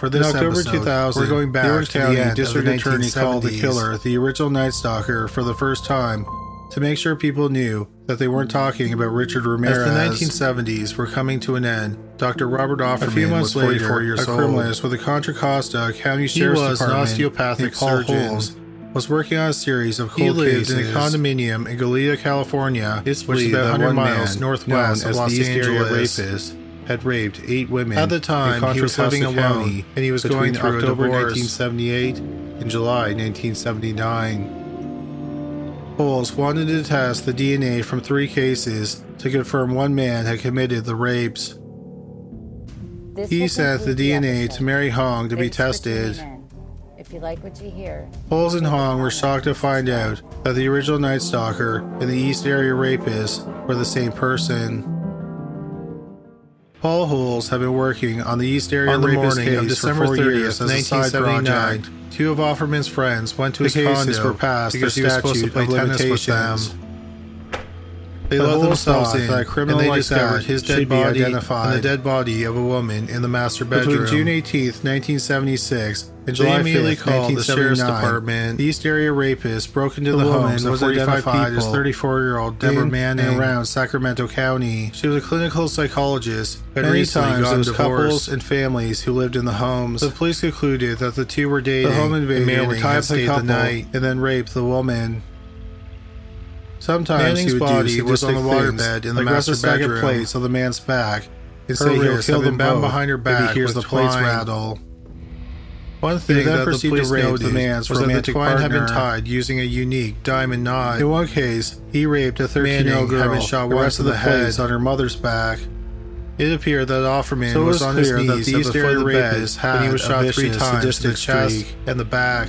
for this In October episode, 2000, we're going back Orange to County the end District of the Attorney called the killer the original Night Stalker, for the first time to make sure people knew that they weren't talking about Richard Ramirez. As the 1970s were coming to an end, Dr. Robert Offerman A few months was 44 later, years a criminalist with the Contra Costa County He Sheriff's was an osteopathic surgeon. Holes, was working on a series of He cold cases in a condominium in Goleta, California, It's which is about 100 miles northwest of Los Angeles Rapist, had raped eight women. At the time, in he was living alone, County, and he was going through October October 1978 1978 and July 1979. Holes wanted to test the DNA from three cases to confirm one man had committed the rapes. He sent the DNA to Mary Hong to be tested. If you like what you hear, Holes and Hong were shocked to find out that the original Night Stalker and the East Area Rapist were the same person. Paul Holes had been working on the East Area On the Rapist morning of December for four 30th, years as a side 1979. Two of Offerman's friends went to The his condo were passed because he was supposed to play of tennis with them. They The let themselves in, that criminal and they discovered his dead body identified. and the dead body of a woman in the master bedroom. Between June 18th, 1976 and July July immediately 5th, called the sheriff's department. The East Area rapist broke into The the, homes of was 45 identified people as 34-year-old Deborah in Manning and around Sacramento County. She was a clinical psychologist who had Many recently times gone it was divorced. couples and families who lived in the homes. The police concluded that the two were dating. The home invader and Manning would tie had up the couple night and then raped the woman. Sometimes Manning's he would body do was on the waterbed in the like master a sack of bedroom. plates on the man's back and say he'll kill them bound behind her if he back hears the plates twine. rattle. One thing then that the proceed to rape the man's was that the romantic twine had been partner. tied using a unique diamond knot. In one case, he raped a 13-year-old Manning girl, had been shot the rest of the the head on her mother's back. It appeared that Offerman So was, was on his clear that knees the East the foot Area of the bed rapist when he was shot three times to the chest and the back.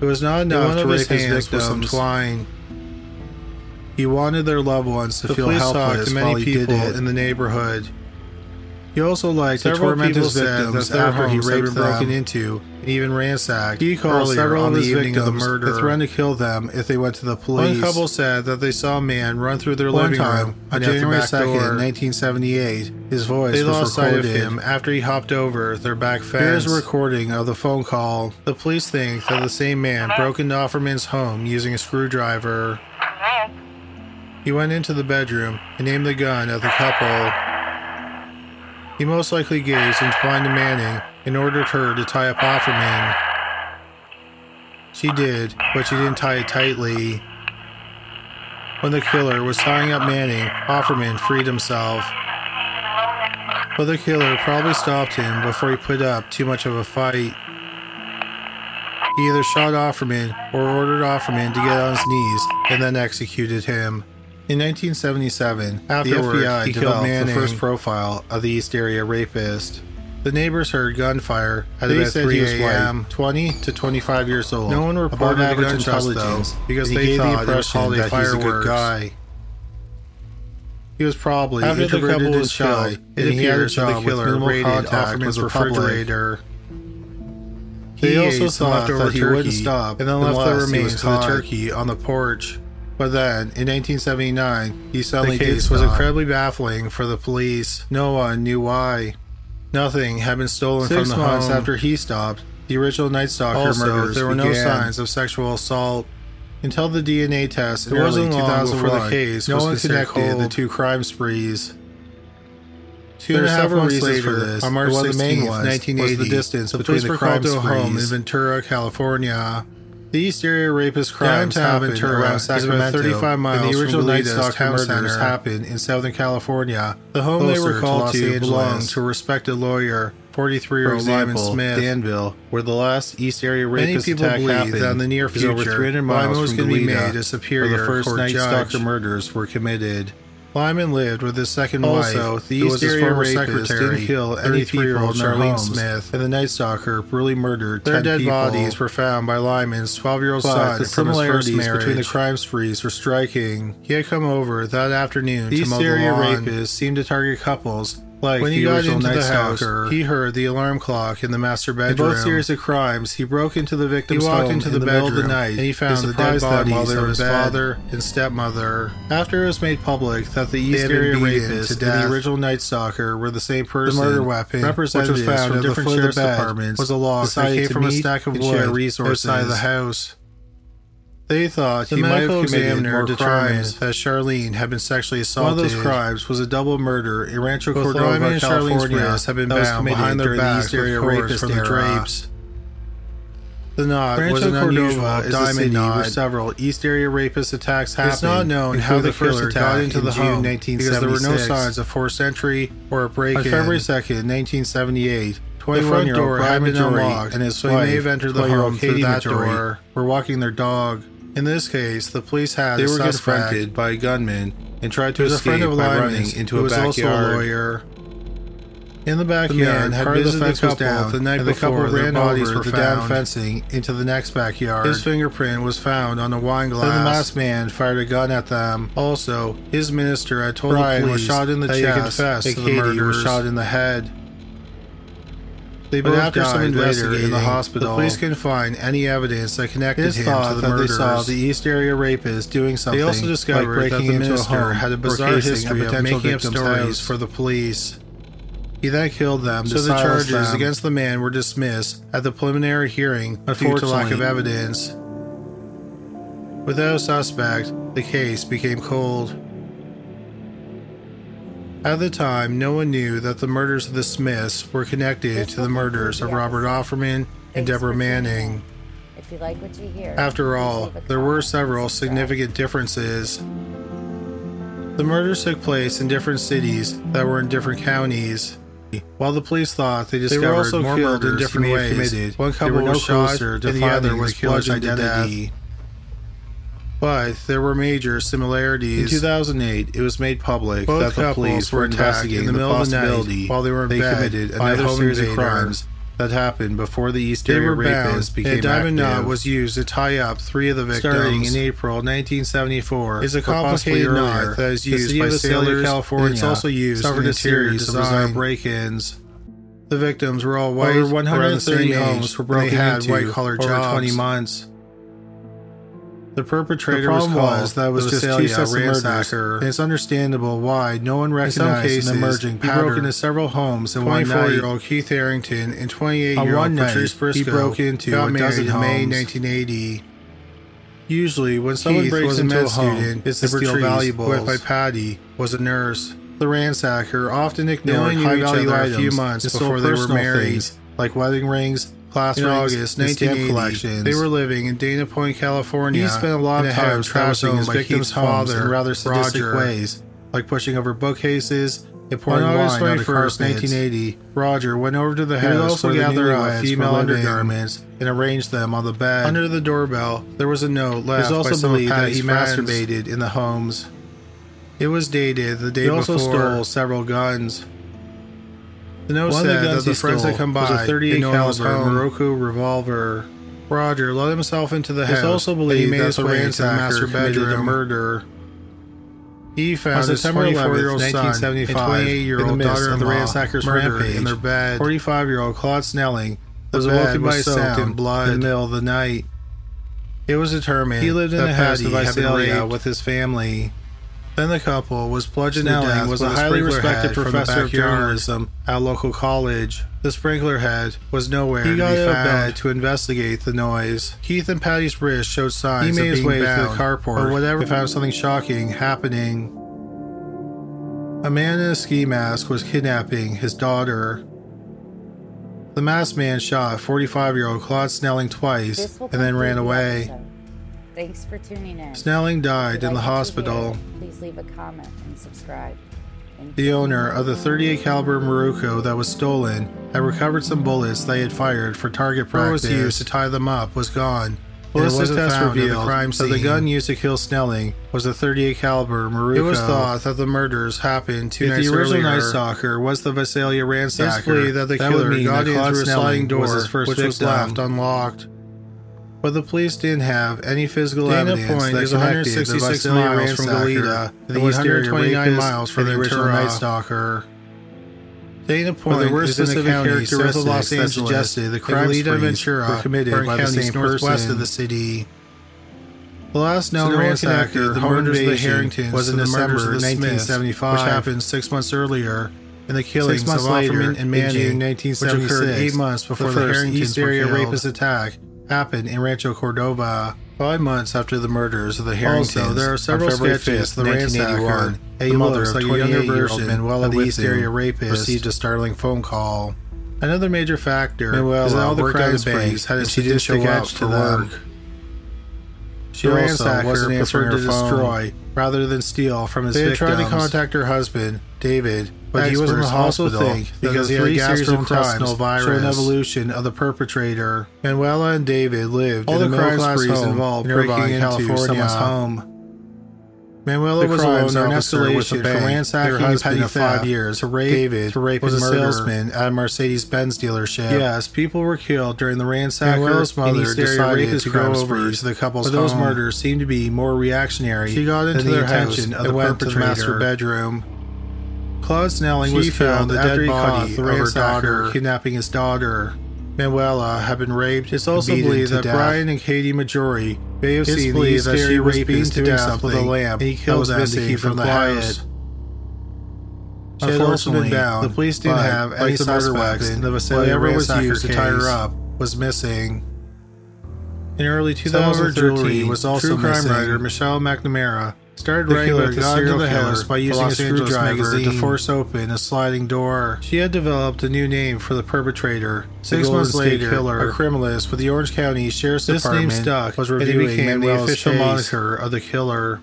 It was not In enough to rape his victims some twine. He wanted their loved ones to The feel police talked helpless to many while he did people it in the neighborhood. He also liked to Several torment his victims that after he raped been them broken into and even ransacked. He called earlier several of the his evening of the victims murder to to threaten threaten to kill them if they went to the police. One couple said that they saw a man run through their One living time, room on on January January 2nd, 2nd, 1978. His voice They was lost sight of recorded him after he hopped over their back fence. Here's a recording of the phone call. The police think that the same man broke into Offerman's home using a screwdriver. He went into the bedroom and aimed the gun at the couple. He most likely gazed and twined to Manning and ordered her to tie up Offerman. She did, but she didn't tie it tightly. When the killer was tying up Manning, Offerman freed himself. But the killer probably stopped him before he put up too much of a fight. He either shot Offerman or ordered Offerman to get on his knees and then executed him. In 1977, Afterward, the FBI he developed Manning. the first profile of the East Area rapist. The neighbors heard gunfire at They about said 3 he was a.m. 20 to 25 years old. No one reported a average intelligence, though, because they the thought was impression that he's a good guy. He was probably After the introverted couple and was shy. killed, it he had a that the killer with minimal contact with the refrigerator. He They also thought that he wouldn't stop and then left the remains of the turkey on the porch. But then, in 1979, he suddenly The case was incredibly baffling for the police. No one knew why. Nothing had been stolen Six from the months home. after he stopped, the original Night Stalker Also, murders there were no signs of sexual assault. Until the DNA test in It early long 2001, before the case no was one connected the two crime sprees. Two There and a half several months reasons later, for this, on March but one of 16th, the main ones was 1980, the distance between the crime to home in. Ventura, California. The East Area rapist crimes Downtown happened around Sacramento, about 35 miles and the original Night Stalker murders center. happened in Southern California. The home they were to called Los to belonged to a respected lawyer, 43-year-old For Lyman Smith, Danville, where the last East Area Many rapist people attack believe happened. that in the near future, over 300 Lyman miles was from gonna be made a superior the first Night. Stalker murders were committed. Lyman lived with his second also, wife, the East Area rapist didn't kill any people Charlene Smith, and the Night Stalker brutally murdered Their dead people. bodies were found by Lyman's 12-year-old son the similarities between the crime sprees were striking. He had come over that afternoon the to East Area rapists seemed to target couples like when he got into Night the Stalker, house, he heard the alarm clock in the master bedroom. In both series of crimes, he broke into the victim's he walked home into the, in the bedroom middle of the night and he found the dead bodies of his father and stepmother. After it was made public that the East Area rapist and the original Night Stalker were the same person, the murder weapon, representatives which was found from different sheriff's departments, was a log that came from a stack of wood resources outside the house. They thought the he might have committed more crimes that Charlene had been sexually assaulted. One of those crimes was a double murder in Rancho Both Cordova, and California, had been bound behind their back East area rapist from the drapes. The knot Rancho was an Cordova is diamond knot where several East Area rapist attacks happened. It's not known how the first attack got into the home because there were no signs of forced entry or a break-in. On February 2nd, 1978, 21 year old had been unlocked, and his wife, may have entered the home through that door. Were walking their dog. In this case, the police had they were confronted by a gunman and tried to escape by running into a backyard. Also a lawyer. In the backyard, the had visited the, the couple down, the night and the before. Couple ran bodies were the down fencing into the next backyard. His fingerprint was found on a wine glass. Then the masked man fired a gun at them. Also, his minister had told Brian the police was shot in the chest. He confessed the murder. was shot in the head. They both after died some investigating in the hospital. The police couldn't find any evidence that connected him to the murders. They saw the East Area rapist doing something. They also discovered like breaking that the into a home had a bizarre history of making up stories for the police. He then killed them. So the charges them. against the man were dismissed at the preliminary hearing due to lack of evidence. Without a suspect, the case became cold. At the time, no one knew that the murders of the Smiths were connected to the murders of Robert Offerman and Deborah Manning. If you like what you hear, after all, there were several significant differences. The murders took place in different cities that were in different counties. While the police thought they discovered they were also more killed in different ways, committed, one couple was no shot, and the other was bludgeoned identity but there were major similarities. In 2008, it was made public Both that the police were investigating in the, the possibility while they were in they bed committed another series of crimes that happened before the East Area rapists became a diamond active. knot was used to tie up three of the victims. Starting in April 1974, is a complicated knot that is used by sailors. California. It's also used in a series of bizarre break-ins. The victims were all white. Over 130 homes were broken into white-collar jobs. Over 20 months. The perpetrator the was caused that was just two sets of murders. it's understandable why no one recognized in cases, an emerging pattern. He broke into several homes night. 24-year-old Keith Harrington and 28-year-old Patrice Briscoe he broke into got married in May 1980. Usually, when someone Keith breaks into a home, student, it's to steal valuables. Who, by Patty, was a nurse. The ransacker often ignored high-value items a few months before they were married, things. like wedding rings, class in August 1980. They were living in Dana Point, California. He spent a lot of time trashing his victim's father in rather sadistic Roger. ways, like pushing over bookcases and pouring on August wine 21st, 1980, Roger went over to the house he would also gather up uh, female undergarments and arranged them on the bed. Under the doorbell, there was a note left also by believed that he friends. masturbated in the homes. It was dated the day he before. also stole several guns. The note One said that the friends had come by was a 38 caliber Miroku revolver. Roger let himself into the house. It's also believed he made his way into the master bedroom a murder. He found his 24-year-old son and 28-year-old daughter of the ransacker's rampage in their bed. 45-year-old Claude Snelling was awoken by soaked in blood in the middle of the night. It was determined he lived in the house of Visalia with his family. Then the couple was bludgeoned to death was a highly respected professor of journalism at local college. The sprinkler head was nowhere he to got be found to investigate the noise. Keith and Patty's wrist showed signs he made his way bound, to the carport, or whatever, found something shocking happening. A man in a ski mask was kidnapping his daughter. The masked man shot 45 year old Claude Snelling twice and then ran away. Episode. Thanks for tuning in. Snelling died in the hospital. Please leave a comment and subscribe. The owner of the 38 caliber Miroku that was stolen had recovered some bullets they had fired for target practice. was used to tie them up was gone. Ballistic tests revealed the crime scene. that the gun used to kill Snelling was a 38 caliber Miroku. It was thought that the murders happened two nights earlier. the original Night Stalker was the Visalia ransacker. It's believed that the that killer got in through a sliding door, was which victim. was left unlocked. But the police didn't have any physical Dana evidence Point that is 166 miles from Goleta, the 129 miles from the original Night Stalker. Dana Point the worst is in the county south of Los Angeles suggested the crime and Ventura were committed by the same northwest person. of the city. The last known so ransacker, the murders of the Harringtons, was in December 1975, which happened six months earlier, and the killings of Offerman and Manning, which occurred eight months before the, the Harrington East Area rapist attack happened in Rancho Cordova. Five months after the murders of the Harringtons, also, there are several sketches. 5th, the ransacker, a mother of like 28-year-old Manuela the East Area rapist, received a startling phone call. Another major factor Manuela is that uh, all the crime springs had a sadistic edge to them. Work. She the ransacker wasn't preferred to destroy rather than steal from his they victims. They tried to contact her husband, David, but he was in the hospital because he had gastrointestinal virus. Showed an evolution of the perpetrator. Manuela and David lived All in the, the crime sprees involved breaking into California's home. Manuela the was alone in escalation from ransacking her petty of five years to rape, David to rape was a murder. salesman at a Mercedes-Benz dealership. Yes, people were killed during the ransacker. Manuela's mother decided to go over to the couple's but those murders seemed to be more reactionary. She got into their house of the went to the master bedroom. Claude Snelling was found the dead body the of her daughter, kidnapping his daughter. Manuela had been raped. It's also believed that death. Brian and Katie Maggiore may have it's seen the that she was beaten to death with a lamp. And he killed them to keep. She had also been bound. The police didn't have any like suspects. The Visalia was used to tie her up was missing. In early 2013, was also true crime missing. writer Michelle McNamara started the writing about the serial the house by using a screwdriver to force open a sliding door. She had developed a new name for the perpetrator. Six months later, killer, a criminalist with the Orange County Sheriff's this Department name stuck, was reviewing became the official case. moniker of the killer.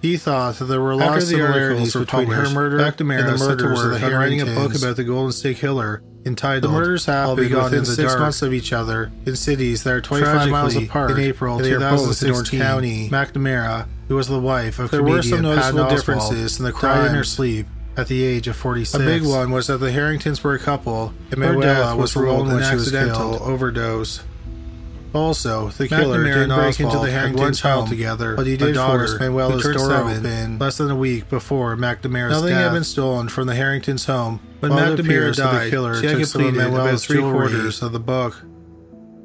He thought that there were a lot of similarities between her murder and the murders of the Harringtons. writing a book about the Golden State Killer entitled "The Murders Happened Within Six Dark. Months of Each Other in Cities That Are 25 Miles Apart." In April 2016, Orange County, McNamara who was the wife of there were some noticeable differences in the crime in her sleep at the age of 46. A big one was that the Harringtons were a couple, and Manuela was ruled an accidental overdose. Also, the killer McNamara didn't break into the Harringtons' home together, but he did force Manuela's door open less than a week before McNamara's Nothing death. had been stolen from the Harringtons' home. When McNamara died, the killer she had completed about three quarters of the book.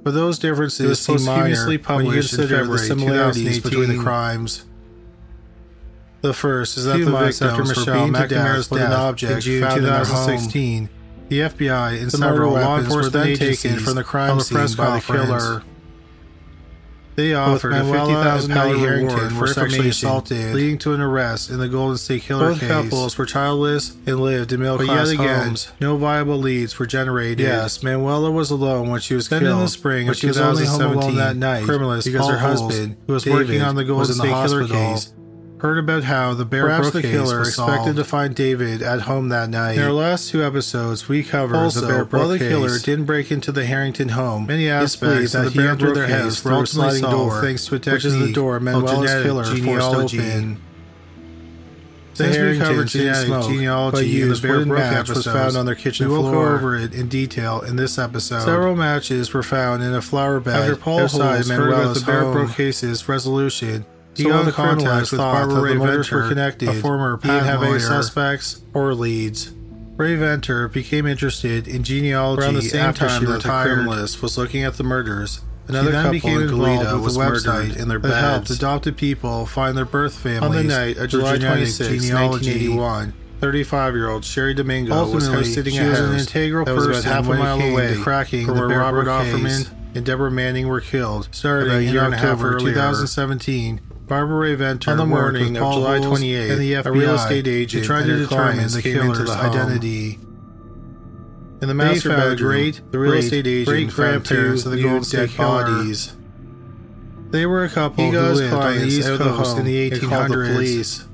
But those differences seem minor when you consider the similarities between the crimes. The first is that the victims after Michelle McNamara's death an object in June 2016. The FBI and the several law enforcement were then taken from the crime scene by the killer. They offered a fifty thousand dollar reward for sexually assaulted, leading to an arrest in the Golden State Killer Both case. couples were childless and lived in middle class homes. No viable leads were generated. Yes, Manuela was alone when she was then killed. in the spring of 2017, that night, because Paul her husband, who was David, working on the Golden State Killer case, heard about how the Bear Perhaps the killer expected to find David at home that night. In our last two episodes, we covered also, the Bear Brook while the case. killer didn't break into the Harrington home, many aspects of the Bear Brook their house through a sliding door, thanks to a technique which is the door Manuela's killer genealogy. forced open. Since we covered genetic smoke, genealogy in the Bear Brook match was found on their kitchen we will floor. go over it in detail in this episode. Several matches were found in a flower bed After Paul outside the Bear Brook case's resolution. So got in contact with Barbara Rae-Venter, were connected, a former patent have lawyer, suspects or leads. Rae-Venter became interested in genealogy around the same after time she that retired. the criminalist was looking at the murders. Another couple became in Goleta was murdered in their beds. helped adopted people find their birth families. On the night of July 26, 1981, 35-year-old Cheri Domingo Ultimately, was hosting she a was an integral that person was about half a mile away cracking from where Robert Offerman and Deborah Manning were killed. Starting a year and a half earlier, 2017, Barbara Rae-Venter on the morning of July 28th, and the FBI, a real estate agent, tried to determine the killer's identity. In the master bedroom, great, the real estate agent great grandparents of the Golden State bodies. They were a couple he who lived on the East Coast in the 1800s.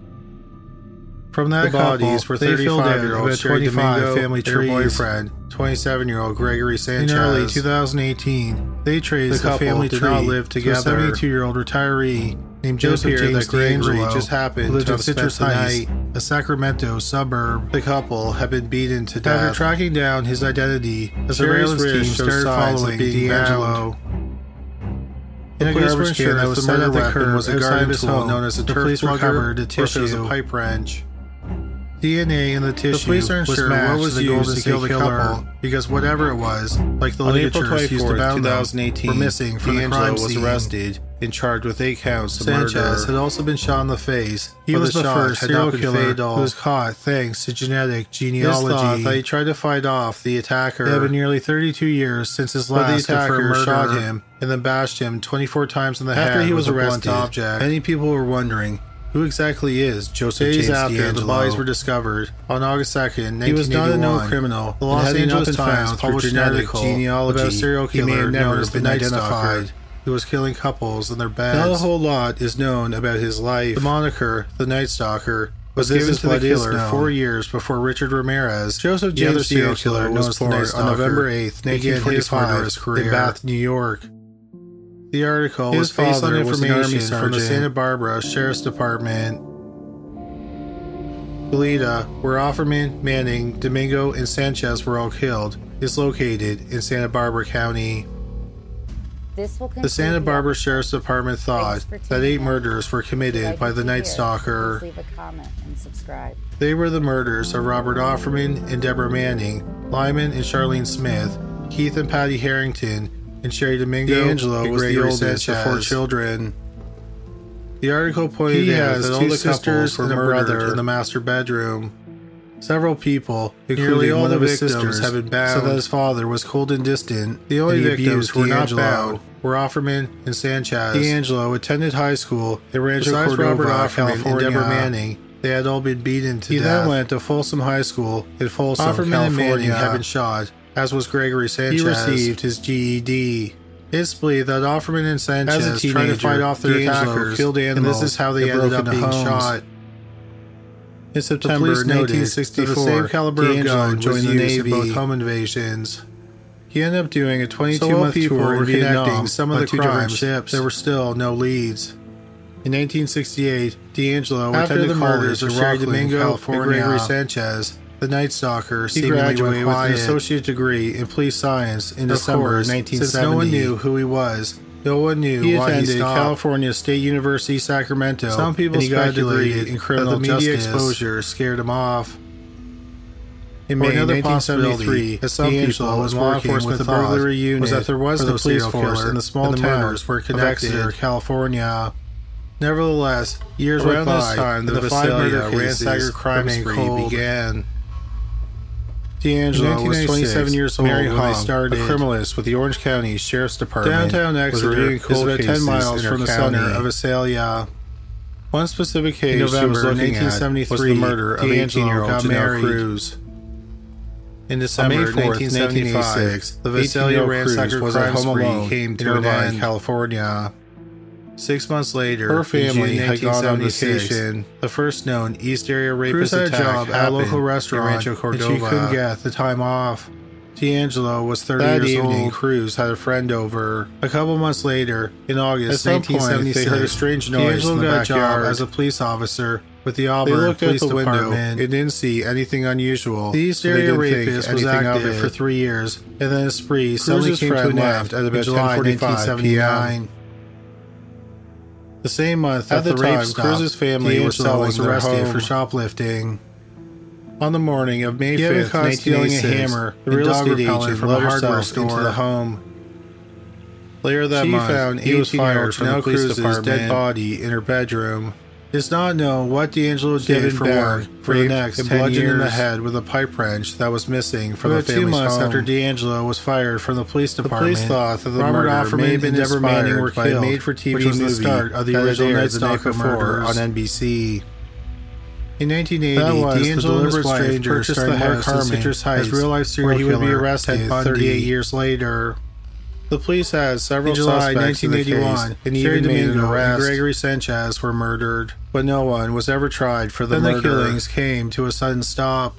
From that the bodies were 35-year-old Cheri Domingo, family tree boyfriend, 27 year old Gregory Sanchez. In early 2018, they traced the, the family tree not live together. To a 72 year old retiree named Joseph James that just happened lived to have Citrus Heights, a Sacramento suburb. The couple had been beaten to death. After tracking down his identity, a surveillance team started following D'Angelo. In a garbage can that was set at the curb was a garbage tool known as a turf recovered a tissue, a pipe wrench. DNA in the tissue the police aren't sure what was used to kill the couple because whatever it was, like the ligatures used to bound them, were missing from D'Angelo the crime was arrested and charged with eight counts of Sanchez murder. had also been shot in the face. He was the, the first serial killer who was caught thanks to genetic genealogy. His thought that he tried to fight off the attacker. It had been nearly 32 years since his last the attacker shot him and then bashed him 24 times in the After head. After he was arrested, object. many people were wondering who exactly is Joseph Days James after D'Angelo? the bodies were discovered on August 2nd, He was not a known criminal. The Los Angeles Times published an article genealogy about a serial killer he may have never been identified who was killing couples in their beds. Not a whole lot is known about his life. The moniker, the Night Stalker, was given to the killer four years before Richard Ramirez, Joseph James the other serial killer, was born on November 8th, 1945 in Bath, New York. The article His was based on information from the Santa Barbara Sheriff's Department. Goleta, where Offerman, Manning, Domingo, and Sanchez were all killed, is located in Santa Barbara County. the Santa Barbara Sheriff's Department thought that eight murders were committed like by the Night Stalker. Leave a comment and subscribe. They were the murders of Robert Offerman and Deborah Manning, Lyman and Charlene Smith, Keith and Patty Harrington, and Cheri Domingo D'Angelo was the oldest of four children. The article pointed he out that all the sisters were a brother in the master bedroom. Several people, including all one the of his sisters, have been bound, so that his father was cold and distant. The only victims who were not bound were Offerman and Sanchez. D'Angelo attended high school in Rancho Besides Cordova, Robert Offerman California. and Deborah Manning. They had all been beaten to he death. He then went to Folsom High School in Folsom, Offerman California, and Manning had been shot as was Gregory Sanchez. He received his GED. His plea that Offerman and Sanchez as a teenager, tried to fight off their attackers, killed animals, and this is how they ended up being homes. shot. In September 1964, the same caliber of gun joined the Navy in both home invasions. He ended up doing a 22-month so tour in connecting some of the crimes. Ships. There were still no leads. In 1968, D'Angelo After attended the murders of Cheri Domingo California, and Gregory Sanchez the Night Stalker he graduated with an associate degree in police science in of December course, 1970. Since no one knew who he was, no one knew he why attended he California State University, Sacramento. Some people and he speculated in criminal the media exposure scared him off. In May another 1973, as some people was working with the burglary unit was that there was no police force in the small and the towns were connected in California. Nevertheless, years Around went by, this time, the, the five murder cases crime spree began. D'Angelo was 27 years old Mary when they started a criminalist with the Orange County Sheriff's Department. Downtown Exeter is about 10 miles from the center of Visalia. One specific case in November she was 1973 was the murder of 18-year-old Janelle Cruz. In December 4th, 1986, the Visalia ransacker crime spree came to Irvine, California. Six months later, her family had gone on vacation. The first known East Area rapist Cruz had a job at a local restaurant in Rancho Cordova, and she couldn't get the time off. D'Angelo was 30 that years evening, old. Cruz had a friend over. A couple months later, in August 1976, they heard a strange noise D'Angelo in the got backyard. a job as a police officer with the Auburn they looked Police out the Department window and didn't see anything unusual. The East Area rapist was active for three years, and then a spree suddenly came to an end at about July 1979. The same month at the, the time, Cruz's family was arrested for shoplifting. On the morning of May 5th, 1986, a hammer, the real estate agent from a hardware store into the home. Later that she month, found he was fired from the police Cruz's department. dead body in her bedroom. Does not know what D'Angelo did for work for the next 10 years. in the head with a pipe wrench that was missing from About the family's two months home. after D'Angelo was fired from the police department, the police thought that the Robert murder may have been Deborah Manning were killed, made-for-TV which was the start of the original Night Stalker murder on NBC. In 1980, D'Angelo's wife purchased the house in Citrus Heights, as real-life serial where he would be arrested 38 years later. The police had several in July suspects 1981, in the and even made an arrest. Gregory Sanchez were murdered, but no one was ever tried for the then murder. the killings came to a sudden stop.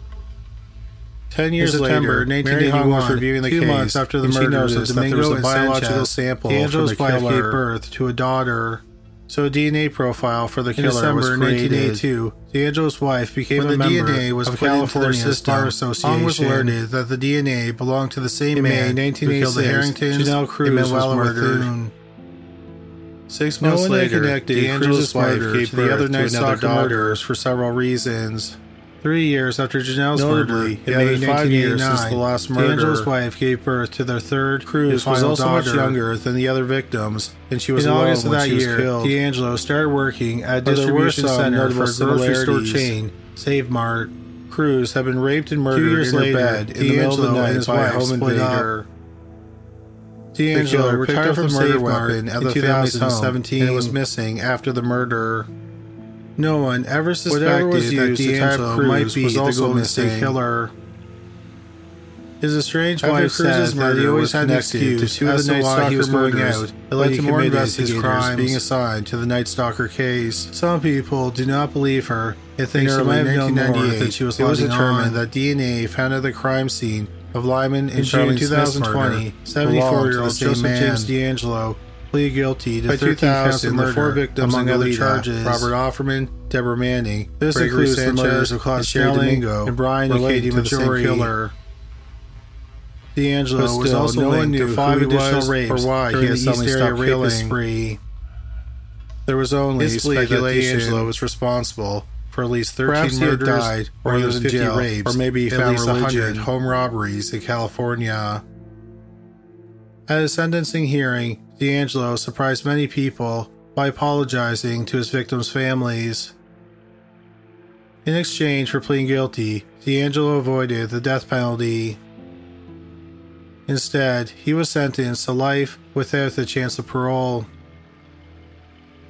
Ten years later, Mary Hong was reviewing the two case. months after the murder, noticed that there was a biological sample D'Angelo's from the wife gave birth to a daughter. So a DNA profile for the killer in December was created. 1982, D'Angelo's wife became when a the member DNA was of California's Bar Association. Hong was alerted that the DNA belonged to the same in man May 1986, who killed the Harringtons, Janelle Cruz was murdered. Six months no later, connected D'Angelo's wife gave the other Night Stalker murderers for several reasons. Three years after Janelle's Notably, murder, it made five years since the last murder. D'Angelo's wife gave birth to their third Cruz was also daughter. much younger than the other victims, and she was in August of that year. D'Angelo started working at a distribution center for a grocery store chain, Save Mart. Cruz had been raped and murdered Two years in later, bed in the middle of the night by a home invader. D'Angelo retired from the murder weapon at the family's home and was missing after the murder. No one ever suspected was that D'Angelo might be was also the missing killer. His estranged wife said that he always had an excuse to of the Night Stalker was going out. It led to more investigators being assigned to the Night Stalker case. Some people do not believe her and think she might have known more than she was It was determined on. that DNA found at the crime scene of Lyman in June 2020, 74-year-old Joseph man. James D'Angelo plead guilty to By 13 counts of murder, four victims among other charges. Robert Offerman, Deborah Manning, this Gregory includes Sanchez, the murders of Claude Domingo, and Brian and Katie Maggiore. killer. D'Angelo still, was also no linked to five additional rapes or why he had suddenly stopped killing. Spree. There was only speculation D'Angelo was responsible for at least 13 Perhaps murders, died, or he was 50 jail, rapes, or maybe he found at least 100 home robberies in California. At a sentencing hearing, D'Angelo surprised many people by apologizing to his victims' families. In exchange for pleading guilty, D'Angelo avoided the death penalty. Instead, he was sentenced to life without the chance of parole.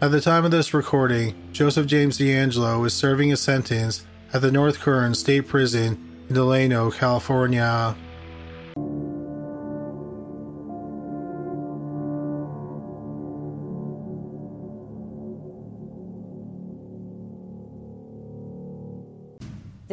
At the time of this recording, Joseph James D'Angelo is serving a sentence at the North Kern State Prison in Delano, California.